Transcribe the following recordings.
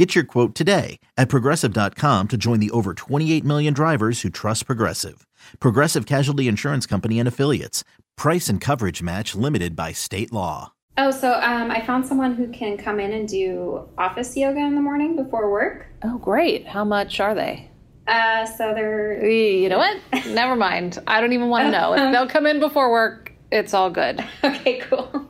Get your quote today at progressive.com to join the over 28 million drivers who trust Progressive. Progressive Casualty Insurance Company and Affiliates. Price and coverage match limited by state law. Oh, so um, I found someone who can come in and do office yoga in the morning before work. Oh, great. How much are they? Uh, so they're. You know what? Never mind. I don't even want to know. If they'll come in before work, it's all good. Okay, cool.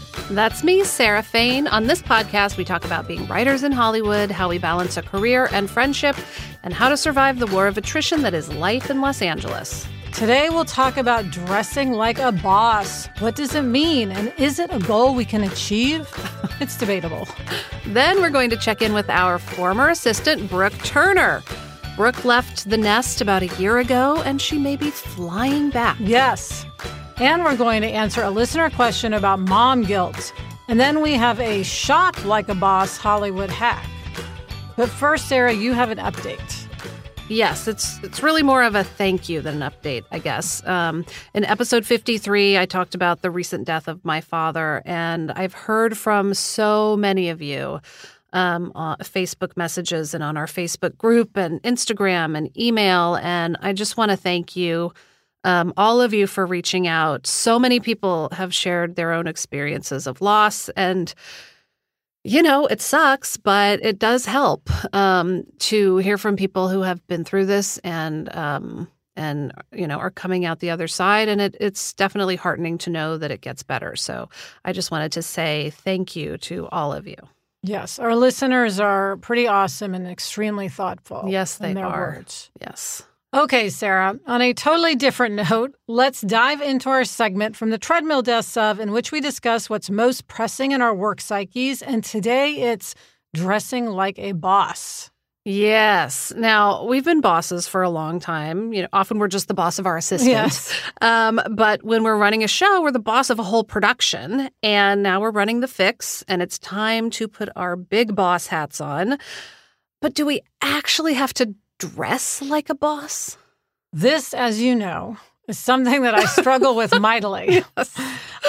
That's me, Sarah Fain. On this podcast, we talk about being writers in Hollywood, how we balance a career and friendship, and how to survive the war of attrition that is life in Los Angeles. Today, we'll talk about dressing like a boss. What does it mean? And is it a goal we can achieve? it's debatable. Then we're going to check in with our former assistant, Brooke Turner. Brooke left the nest about a year ago, and she may be flying back. Yes. And we're going to answer a listener question about mom guilt. And then we have a shop like a boss Hollywood hack. But first, Sarah, you have an update. Yes, it's it's really more of a thank you than an update, I guess. Um, in episode 53, I talked about the recent death of my father, and I've heard from so many of you um, on Facebook messages and on our Facebook group and Instagram and email, and I just want to thank you um, all of you for reaching out. So many people have shared their own experiences of loss, and you know, it sucks, but it does help um, to hear from people who have been through this and um, and you know are coming out the other side. And it, it's definitely heartening to know that it gets better. So I just wanted to say thank you to all of you. Yes, our listeners are pretty awesome and extremely thoughtful. Yes, they are. Words. Yes. Okay, Sarah, on a totally different note, let's dive into our segment from the treadmill desks of, in which we discuss what's most pressing in our work psyches. And today it's dressing like a boss. Yes. Now, we've been bosses for a long time. You know, often we're just the boss of our assistants. Yes. Um, but when we're running a show, we're the boss of a whole production. And now we're running the fix, and it's time to put our big boss hats on. But do we actually have to dress like a boss? This, as you know, is something that I struggle with mightily. Yes.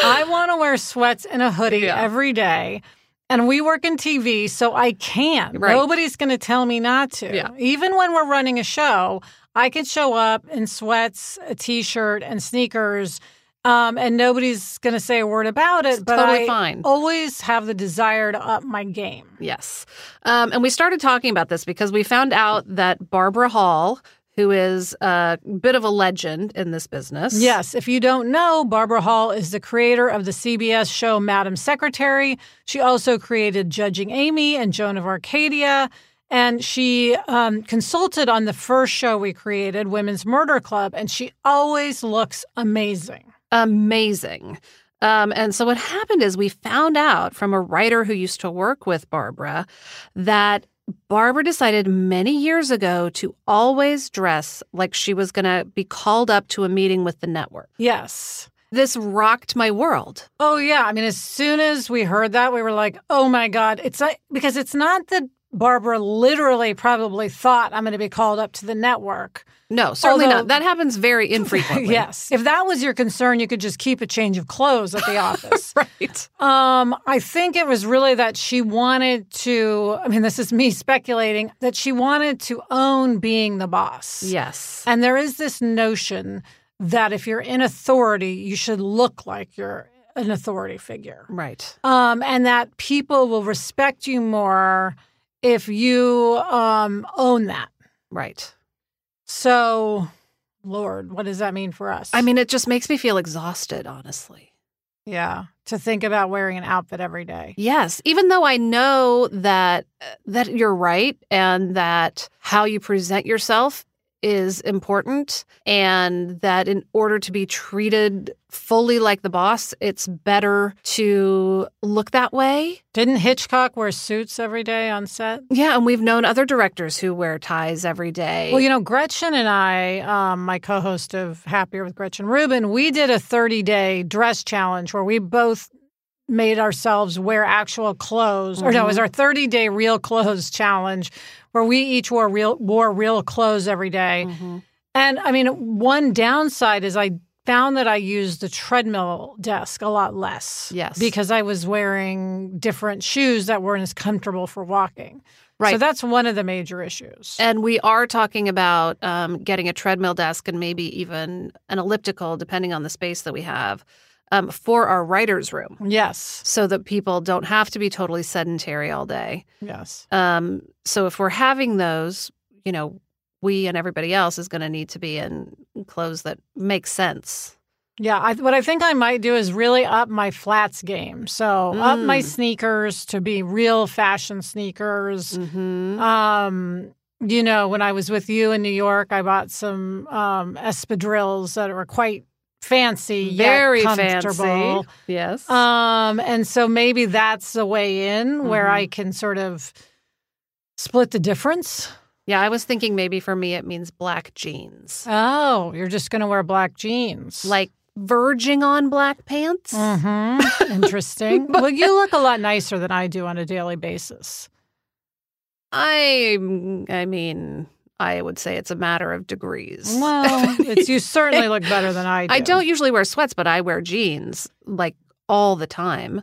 I want to wear sweats and a hoodie Yeah. every day. And we work in TV, so I can. Right. Nobody's going to tell me not to. Yeah. Even when we're running a show, I can show up in sweats, a t shirt, and sneakers. Um, and nobody's going to say a word about it. It's but totally I fine. always have the desire to up my game. Yes. Um, and we started talking about this because we found out that Barbara Hall, who is a bit of a legend in this business. Yes, if you don't know, Barbara Hall is the creator of the CBS show Madam Secretary. She also created Judging Amy and Joan of Arcadia. And she um, consulted on the first show we created, Women's Murder Club, and she always looks amazing. Amazing. Um, and so what happened is we found out from a writer who used to work with Barbara that Barbara decided many years ago to always dress like she was going to be called up to a meeting with the network. Yes. This rocked my world. Oh, yeah. I mean, as soon as we heard that, we were like, oh my God. It's like, because it's not that Barbara literally probably thought I'm going to be called up to the network. No, certainly Although- not. That happens very infrequently. yes. If that was your concern, you could just keep a change of clothes at the office. right. Um, I think it was really that she wanted to, I mean, this is me speculating, that she wanted to own being the boss. Yes. And there is this notion that if you're in authority, you should look like you're an authority figure. Right. Um, and that people will respect you more if you um, own that. Right. So, Lord, what does that mean for us? I mean, it just makes me feel exhausted, honestly. Yeah. To think about wearing an outfit every day. Yes, even though I know that uh, that you're right and that how you present yourself is important and that in order to be treated fully like the boss, it's better to look that way. Didn't Hitchcock wear suits every day on set? Yeah, and we've known other directors who wear ties every day. Well, you know, Gretchen and I, um, my co host of Happier with Gretchen Rubin, we did a 30 day dress challenge where we both made ourselves wear actual clothes. Mm-hmm. Or no, it was our 30 day real clothes challenge where we each wore real wore real clothes every day. Mm-hmm. And I mean, one downside is I found that I used the treadmill desk a lot less. Yes. Because I was wearing different shoes that weren't as comfortable for walking. Right. So that's one of the major issues. And we are talking about um, getting a treadmill desk and maybe even an elliptical, depending on the space that we have um, for our writer's room. Yes. So that people don't have to be totally sedentary all day. Yes. Um, so if we're having those, you know, we and everybody else is going to need to be in clothes that make sense. Yeah, I, what I think I might do is really up my flats game. So mm. up my Mm. sneakers to be real fashion sneakers. Mm-hmm. Um, you know, when I was with you in New York, I bought some um, espadrilles that were quite fancy, Very comfortable. fancy. Yes. Um, and so maybe that's the way in where Mhm. I can sort of split the difference. yeah, I was thinking maybe for me it means black jeans, Oh, you're just going to wear black jeans. like verging on black pants. Mm-hmm. Interesting. well, you look a lot nicer than I do on a daily basis. I, I mean, I would say it's a matter of degrees. Well, it's you certainly look better than I do. I don't usually wear sweats, but I wear jeans like all the time.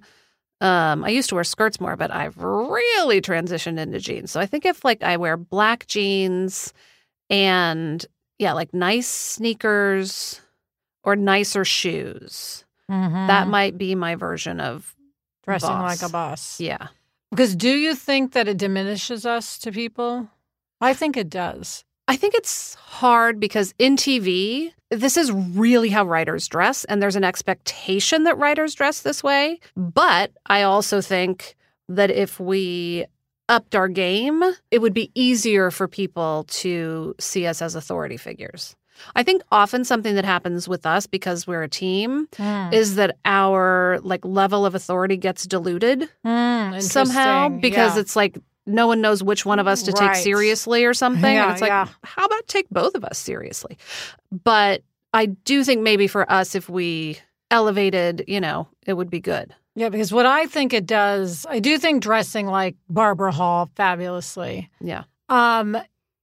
Um, I used to wear skirts more, but I've really transitioned into jeans. So I think if like I wear black jeans and yeah, like nice sneakers or nicer shoes, Mhm. that might be my version of dressing boss. like a boss. yeah. Because do you think that it diminishes us to people? I think it does. I think it's hard because in TV, this is really how writers dress, and there's an expectation that writers dress this way. But I also think that if we upped our game, it would be easier for people to see us as authority figures. I think often something that happens with us because we're a team Mm. is that our like level of authority gets diluted Mm, somehow because Yeah. it's like no one knows which one of us to take seriously or something. Yeah, and it's like, yeah. how about take both of us seriously? But I do think maybe for us, if we elevated, you know, it would be good. yeah, because what I think it does, I do think dressing like Barbara Hall fabulously. Yeah. Um,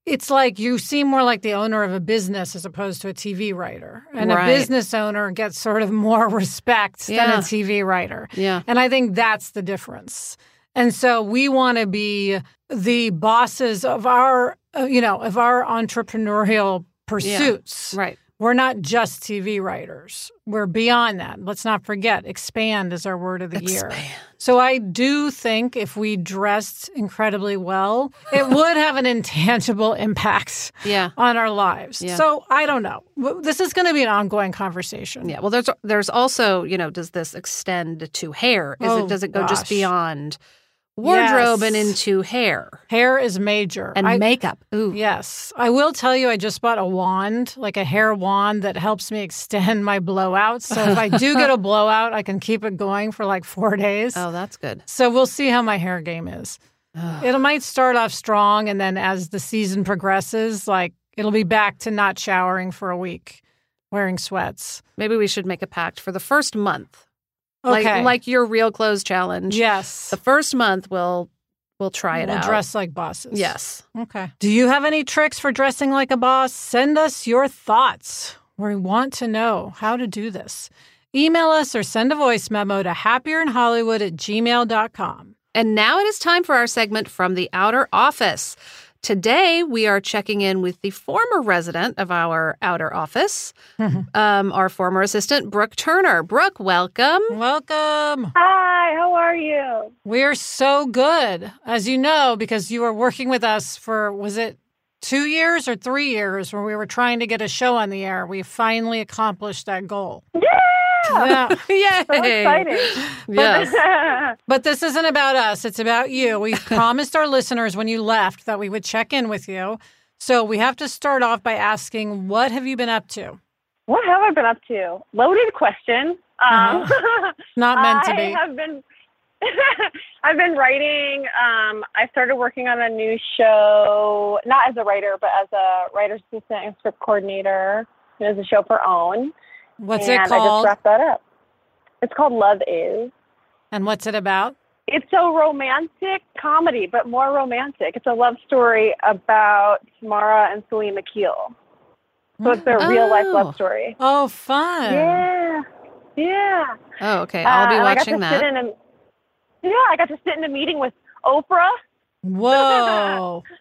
it's like you seem more like the owner of a business as opposed to a TV writer, and Right. a business owner gets sort of more respect than a TV writer. Yeah. And I think that's the difference. And so we want to be the bosses of our, uh, you know, of our entrepreneurial pursuits. Right. We're not just TV writers. We're beyond that. Let's not forget, expand is our word of the year. Expand. So I do think if we dressed incredibly well, it would have an intangible impact Yeah. on our lives. Yeah. So I don't know. This is going to be an ongoing conversation. Yeah. Well, there's there's also, you know, does this extend to hair? Is Oh, it does it go gosh. just beyond wardrobe and into hair Hair is major. and I- makeup? Ooh. Yes. I will tell you, I just bought a wand, like a hair wand that helps me extend my blowouts. So if I do get a blowout, I can keep it going for like four days. Oh, that's good. So we'll see how my hair game is. It might start off strong, and then as the season progresses, like it'll be back to not showering for a week, wearing sweats. Maybe we should make a pact for the first month. Okay. Like like your real clothes challenge. yes. The first month we'll we'll try it we'll out. dress like bosses. Yes. Okay. Do you have any tricks for dressing like a boss? Send us your thoughts. We want to know how to do this. Email us or send a voice memo to happierinhollywood at gmail.com. And now it is time for our segment from the outer office. Today, we are checking in with the former resident of our outer office, um, our former assistant, Brooke Turner. Brooke, welcome. Welcome. Hi, how are you? We're so good, as you know, because you were working with us for, was it two years or three years when we were trying to get a show on the air? We finally accomplished that goal. Yeah. Yeah. So exciting. Yes. But this isn't about us, it's about you. We promised our listeners when you left that we would check in with you. So we have to start off by asking, what have you been up to? what have I been up to? Loaded question. Um, Not meant to be. I have been. I've been writing. Um, I started working on a new show, not as a writer, but as a writer's assistant and script coordinator. It was a show for OWN. What's and it I just called? wrapped that up. It's called Love Is. And what's it about? It's a romantic comedy, but more romantic. It's a love story about Mara and Salim Akil. So it's their real life Oh. love story. Oh, fun. Yeah. Yeah. Oh, okay. I'll be Uh, watching I got to that. Sit in a, yeah, I got to sit in a meeting with Oprah. Whoa.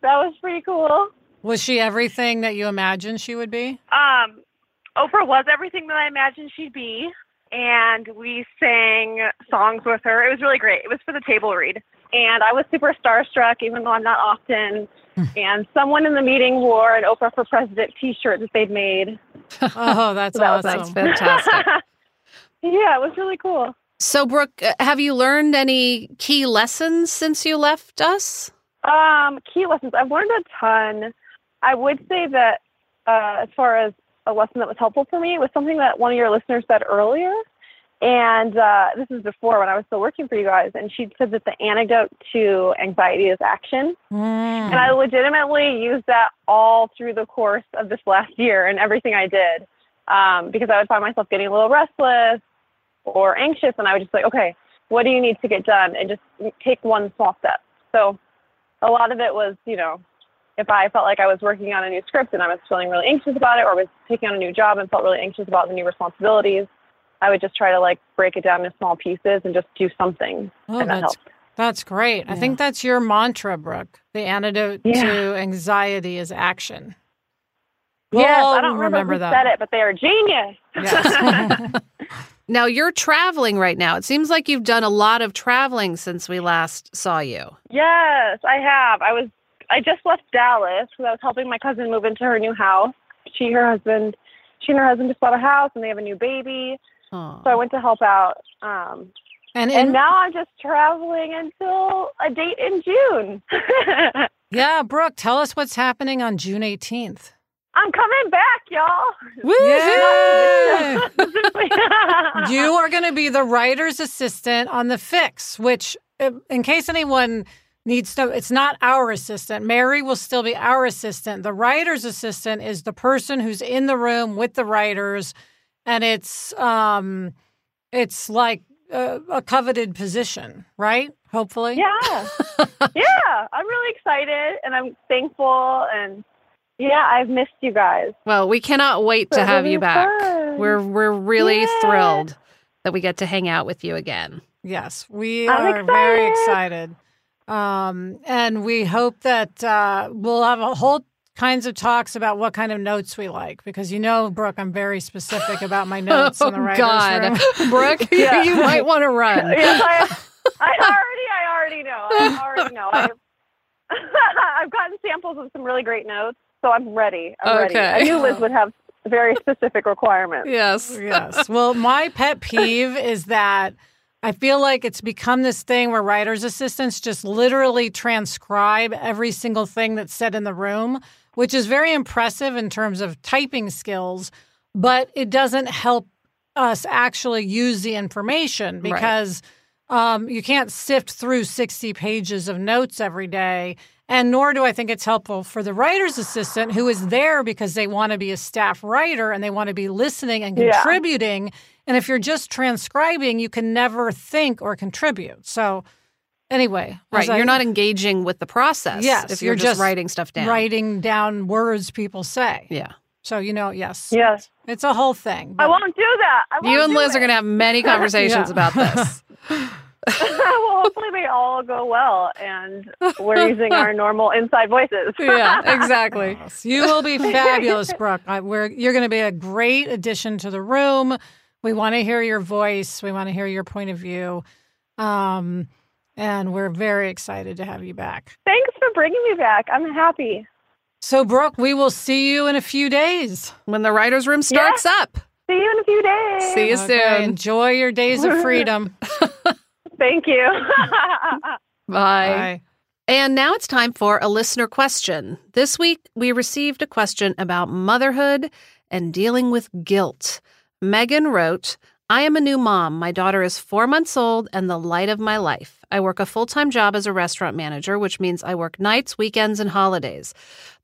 That was pretty cool. Was she everything that you imagined she would be? Um, Oprah was everything that I imagined she'd be, and we sang songs with her. It was really great. It was for the table read, and I was super starstruck, even though I'm not often. and someone in the meeting wore an Oprah for President T-shirt that they'd made. Oh, that's So that was awesome. That's fantastic. yeah, it was really cool. So, Brooke, uh, have you learned any key lessons since you left us? Um, key lessons. I've learned a ton. I would say that uh, as far as a lesson that was helpful for me, was something that one of your listeners said earlier. And uh, this is before when I was still working for you guys. And she said that the antidote to anxiety is action. Mm. And I legitimately used that all through the course of this last year and everything I did um, because I would find myself getting a little restless or anxious. And I would just like, okay, what do you need to get done? And just take one small step. So a lot of it was, you know, if I felt like I was working on a new script and I was feeling really anxious about it or was taking on a new job and felt really anxious about the new responsibilities, I would just try to like break it down into small pieces and just do something. Oh, and that that's helped. that's great. I think that's your mantra, Brooke. The antidote Yeah. to anxiety is action. We'll yes, I don't remember, who that. said it, but they are genius. Yes. Now, you're traveling right now. It seems like you've done a lot of traveling since we last saw you. Yes, I have. I was I just left Dallas because I was helping my cousin move into her new house. She her husband she and her husband just bought a house and they have a new baby. Oh. So I went to help out. Um and, and now I'm just traveling until a date in June. yeah, Brooke, tell us what's happening on June 18th. I'm coming back, y'all. Specifically. you are going to be the writer's assistant on the fix, which, in case anyone needs to, it's not our assistant. Mary will still be our assistant. The writer's assistant is the person who's in the room with the writers, and it's um, it's like a, a coveted position, right? Hopefully, Yeah. yeah. I'm really excited and I'm thankful and yeah, I've missed you guys. Well, we cannot wait to have you back. fun. We're we're really Yeah. thrilled that we get to hang out with you again. Yes, we I'm are very excited. Excited. Um, and we hope that uh, we'll have a whole kinds of talks about what kind of notes we like because you know, Brooke, I'm very specific about my notes in the oh writer's God, room. Brooke, Yeah. you might want to run. yes, I, I already, I already know. I already know. I, I've gotten samples of some really great notes, so I'm ready. I'm ready. Okay. I knew Liz would have very specific requirements. Yes. yes. Well, my pet peeve is that I feel like it's become this thing where writer's assistants just literally transcribe every single thing that's said in the room, which is very impressive in terms of typing skills, but it doesn't help us actually use the information Right. because um, you can't sift through 60 pages of notes every day. And nor do I think it's helpful for the writer's assistant who is there because they want to be a staff writer and they want to be listening and Yeah. Contributing. And if you're just transcribing, you can never think or contribute. So, anyway, Right. You're not engaging with the process. Yes, If you're, you're just, just writing stuff down. writing down words people say. Yeah. So, you know, yes. Yes. It's a whole thing. I won't do that. I won't You and do Liz are going to have many conversations Yeah. about this. well, hopefully they all go well, and we're using our normal inside voices. yeah, exactly. You will be fabulous, Brooke. I, we're, you're going to be a great addition to the room. We want to hear your voice. We want to hear your point of view. Um, and we're very excited to have you back. Thanks for bringing me back. I'm happy. So, Brooke, we will see you in a few days. When the writer's room starts up. See you in a few days. See you Okay, soon. Enjoy your days of freedom. Thank you. Bye. Bye. And now it's time for a listener question. This week, we received a question about motherhood and dealing with guilt. Megan wrote, I am a new mom. My daughter is four months old and the light of my life. I work a full time job as a restaurant manager, which means I work nights, weekends, and holidays.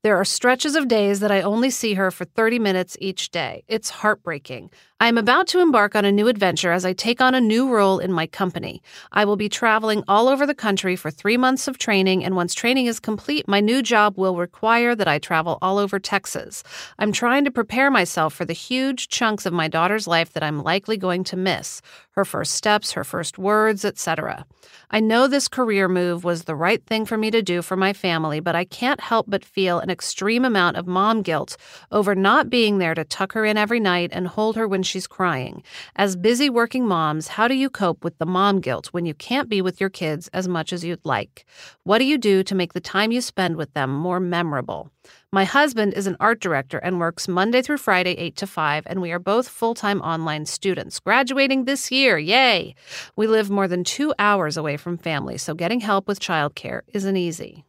There are stretches of days that I only see her for 30 minutes each day. It's heartbreaking. I am about to embark on a new adventure as I take on a new role in my company. I will be traveling all over the country for three months of training, and once training is complete, my new job will require that I travel all over Texas. I'm trying to prepare myself for the huge chunks of my daughter's life that I'm likely going to miss her first steps, her first words, etc. I know this career move was the right thing for me to do for my family, but I can't help but feel an extreme amount of mom guilt over not being there to tuck her in every night and hold her when she's crying. As busy working moms, how do you cope with the mom guilt when you can't be with your kids as much as you'd like? What do you do to make the time you spend with them more memorable? My husband is an art director and works Monday through Friday, 8 to 5, and we are both full time online students, graduating this year. Yay! We live more than two hours away from family, so getting help with childcare isn't easy.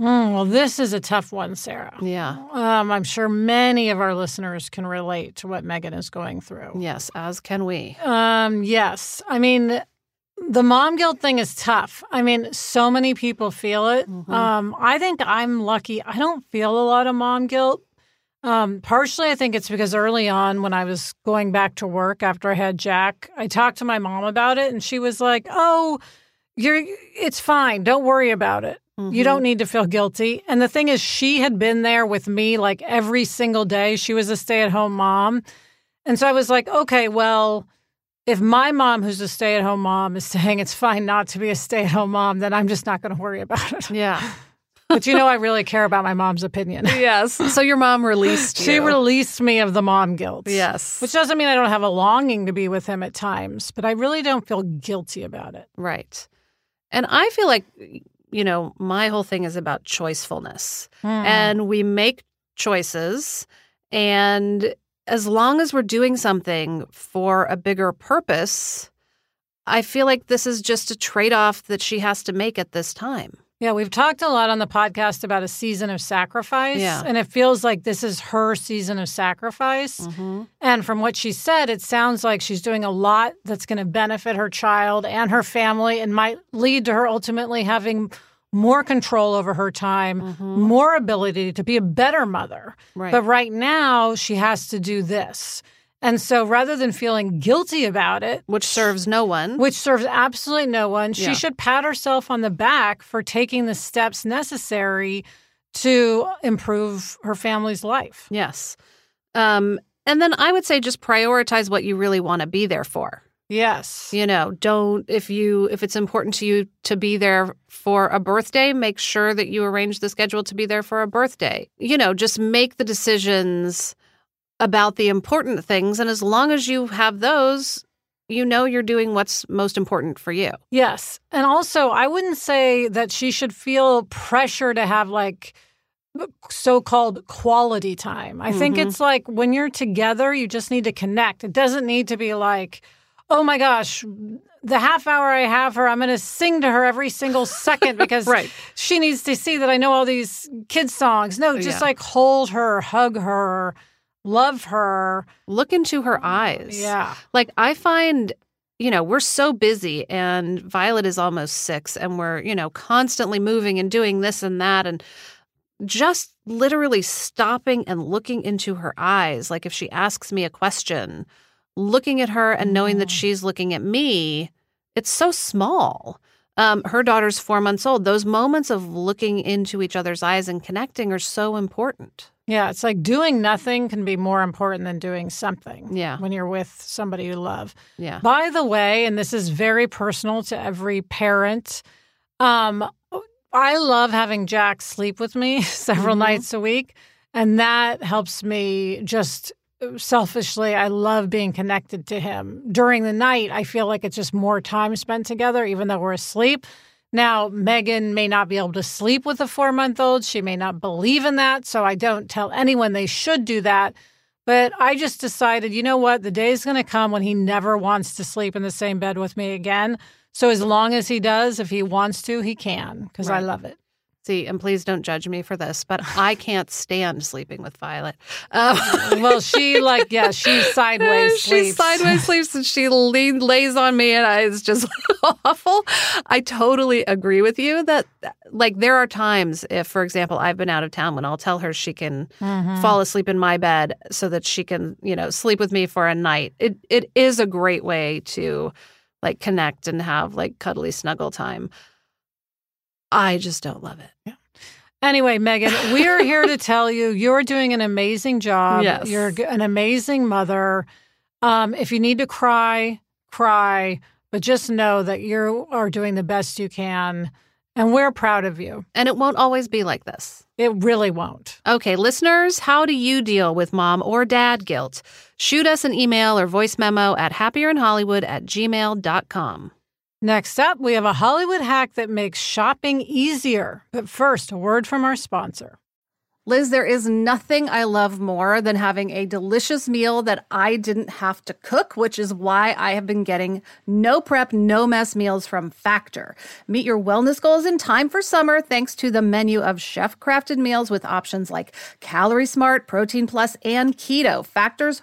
Mm, well, this is a tough one, Sarah. Yeah. Um, I'm sure many of our listeners can relate to what Megan is going through. Yes, as can we. Um, yes. I mean, the mom guilt thing is tough. I mean, so many people feel it. Mhm. Um, I think I'm lucky. I don't feel a lot of mom guilt. Um, partially, I think it's because early on, when I was going back to work after I had Jack, I talked to my mom about it, and she was like, "Oh, you're it's fine. Don't worry about it. You Mhm. don't need to feel guilty." And the thing is, she had been there with me like every single day. She was a stay-at-home mom, and so I was like, "Okay, well." if my mom, who's a stay at home mom, is saying it's fine not to be a stay at home mom, then I'm just not going to worry about it. Yeah. But you know, I really care about my mom's opinion. yes. So your mom released She you. released me of the mom guilt. Yes. Which doesn't mean I don't have a longing to be with him at times, but I really don't feel guilty about it. Right. And I feel like, you know, my whole thing is about choicefulness. Hmm. And we make choices. And as long as we're doing something for a bigger purpose, I feel like this is just a trade off that she has to make at this time. Yeah, we've talked a lot on the podcast about a season of sacrifice. Yeah. And it feels like this is her season of sacrifice. Mm-hmm. And from what she said, it sounds like she's doing a lot that's going to benefit her child and her family and might lead to her ultimately having more control over her time, more ability to be a better mother. Mm-hmm. Right. But right now, she has to do this. And so rather than feeling guilty about it, Which serves no one. which serves absolutely no one, she should pat herself on the back for taking the steps necessary to improve her family's life. yes. Um, and then I would say just prioritize what you really want to be there for. Yes. You know, don't if you if it's important to you to be there for a birthday, make sure that you arrange the schedule to be there for a birthday. You know, just make the decisions about the important things and as long as you have those, you know you're doing what's most important for you. Yes. And also, I wouldn't say that she should feel pressure to have like so called quality time. I think Mhm. it's like when you're together, you just need to connect. It doesn't need to be like, oh my gosh, the half hour I have her, I'm going to sing to her every single second because Right. she needs to see that I know all these kids' songs. No, just Yeah. like hold her, hug her, love her. Look into her eyes. Yeah. Like I find, you know, we're so busy and Violet is almost 6 and we're, you know, constantly moving and doing this and that and just literally stopping and looking into her eyes like if she asks me a question, looking at her and knowing that Mm. she's looking at me, it's so small. Um, her daughter's four months old. Those moments of looking into each other's eyes and connecting are so important. Yeah, it's like doing nothing can be more important than doing something. Yeah. When you're with somebody you love. Yeah. By the way, and this is very personal to every parent, um, I love having Jack sleep with me several Mhm. nights a week. And that helps me just selfishly. I love being connected to him. During the night, I feel like it's just more time spent together, even though we're asleep. Now, Megan may not be able to sleep with a four month old. She may not believe in that. So I don't tell anyone they should do that. But I just decided, you know what? The day is going to come when he never wants to sleep in the same bed with me again. So as long as he does, if he wants to, he can because I love it. See, and please don't judge me for this, but I can't stand sleeping with Violet. Um, Well, she like yeah, she sideways she sleeps. sideways sleeps and she lean, lays on me, and I, it's just awful. I totally agree with you that, like, there are times if, for example, I've been out of town when I'll tell her she can Mhm. fall asleep in my bed so that she can, you know, sleep with me for a night. It it is a great way to like connect and have like cuddly snuggle time. I just don't love it. Yeah. Anyway, Megan, we are here to tell you you're doing an amazing job. Yes. You're an amazing mother. Um, if you need to cry, cry, but just know that you are doing the best you can. And we're proud of you. And it won't always be like this. It really won't. Okay, listeners, how do you deal with mom or dad guilt? Shoot us an email or voice memo at happierinhollywood at gmail.com. Next up, we have a Hollywood hack that makes shopping easier. But first, a word from our sponsor. Liz, there is nothing I love more than having a delicious meal that I didn't have to cook, which is why I have been getting no prep, no mess meals from Factor. Meet your wellness goals in time for summer thanks to the menu of chef crafted meals with options like Calorie Smart, Protein Plus, and Keto. Factor's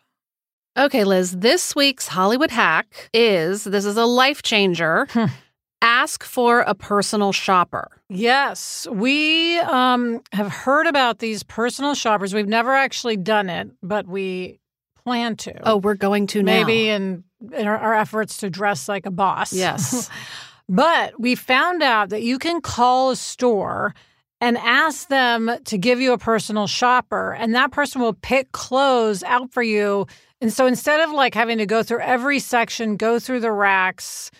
Okay, Liz, this week's Hollywood hack is this is a life changer. Ask for a personal shopper. Yes, we um, have heard about these personal shoppers. We've never actually done it, but we plan to. Oh, we're going to now. maybe in, in our, our efforts to dress like a boss. Yes. but we found out that you can call a store and ask them to give you a personal shopper, and that person will pick clothes out for you. And so instead of like having to go through every section, go through the racks,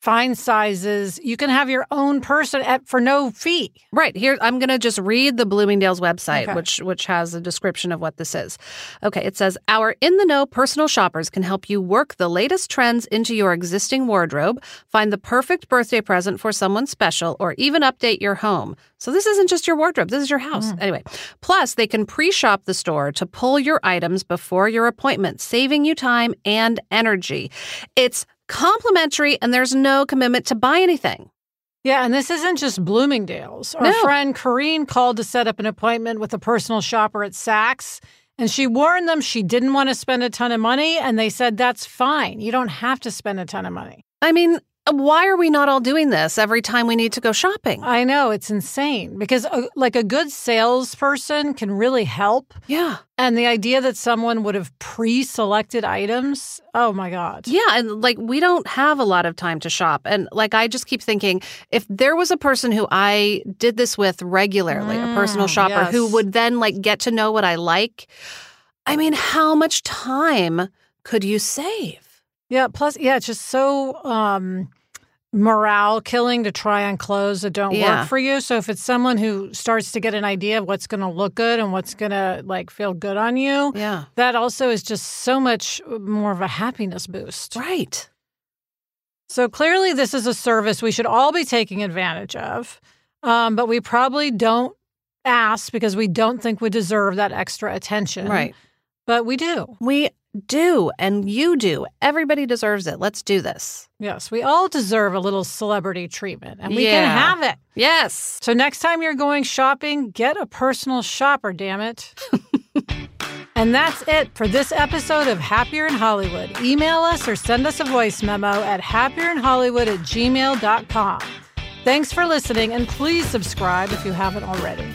find sizes, you can have your own person at for no fee. Right here, I'm going to just read the Bloomingdale's website, Okay. which which has a description of what this is. Okay, it says our in the know personal shoppers can help you work the latest trends into your existing wardrobe, find the perfect birthday present for someone special, or even update your home. So this isn't just your wardrobe; this is your house. Mm. Anyway, plus they can pre-shop the store to pull your items before your appointment, saving you time and energy. It's complimentary, and there's no commitment to buy anything. Yeah, and this isn't just Bloomingdale's. Our No. friend Corrine called to set up an appointment with a personal shopper at Saks, and she warned them she didn't want to spend a ton of money, and they said that's fine. You don't have to spend a ton of money. I mean, why are we not all doing this every time we need to go shopping? I know it's insane because a, like a good salesperson can really help, yeah. and the idea that someone would have pre-selected items, oh my god. Yeah. And like, we don't have a lot of time to shop. And like, I just keep thinking if there was a person who I did this with regularly, a personal Mm, shopper who would then like get to know what I like, I mean, how much time could you save? Yeah, plus yeah, it's just so um morale killing to try on clothes that don't Yeah. work for you. So if it's someone who starts to get an idea of what's going to look good and what's going to like feel good on you, Yeah. that also is just so much more of a happiness boost. Right. So clearly this is a service we should all be taking advantage of. Um, but we probably don't ask because we don't think we deserve that extra attention. Right. But we do. We do. And you do. Everybody deserves it. Let's do this. Yes, we all deserve a little celebrity treatment and we Yeah. can have it. Yes. So next time you're going shopping, get a personal shopper, damn it. and that's it for this episode of Happier in Hollywood. Email us or send us a voice memo at happierinhollywood at gmail.com. Thanks for listening and please subscribe if you haven't already.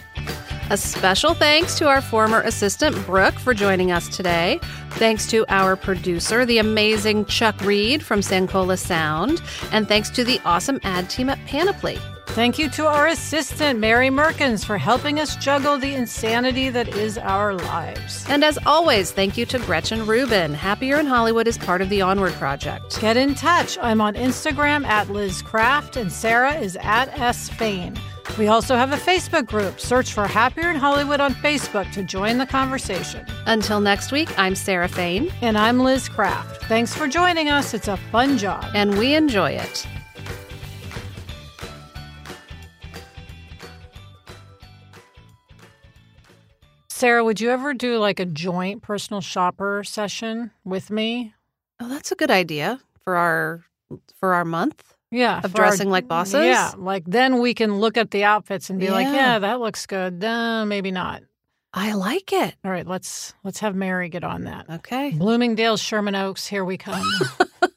A special thanks to our former assistant, Brooke, for joining us today. Thanks to our producer, the amazing Chuck Reed from Sankola Sound. And thanks to the awesome ad team at Panoply. Thank you to our assistant, Mary Merkins, for helping us juggle the insanity that is our lives. And as always, thank you to Gretchen Rubin. Happier in Hollywood is part of the Onward Project. Get in touch. I'm on Instagram at Liz Craft, and Sarah is at S. Fain. We also have a Facebook group. Search for Happier in Hollywood on Facebook to join the conversation. Until next week, I'm Sarah Fain. And I'm Liz Craft. Thanks for joining us. It's a fun job. And we enjoy it. Sarah, would you ever do like a joint personal shopper session with me? Oh, that's a good idea for our for our month. Yeah, of dressing our, like bosses. Yeah, like then we can look at the outfits and be yeah. like, yeah, that looks good. Uh, maybe not. I like it. All right, let's let's have Mary get on that. Okay. Bloomingdale's Sherman Oaks, here we come.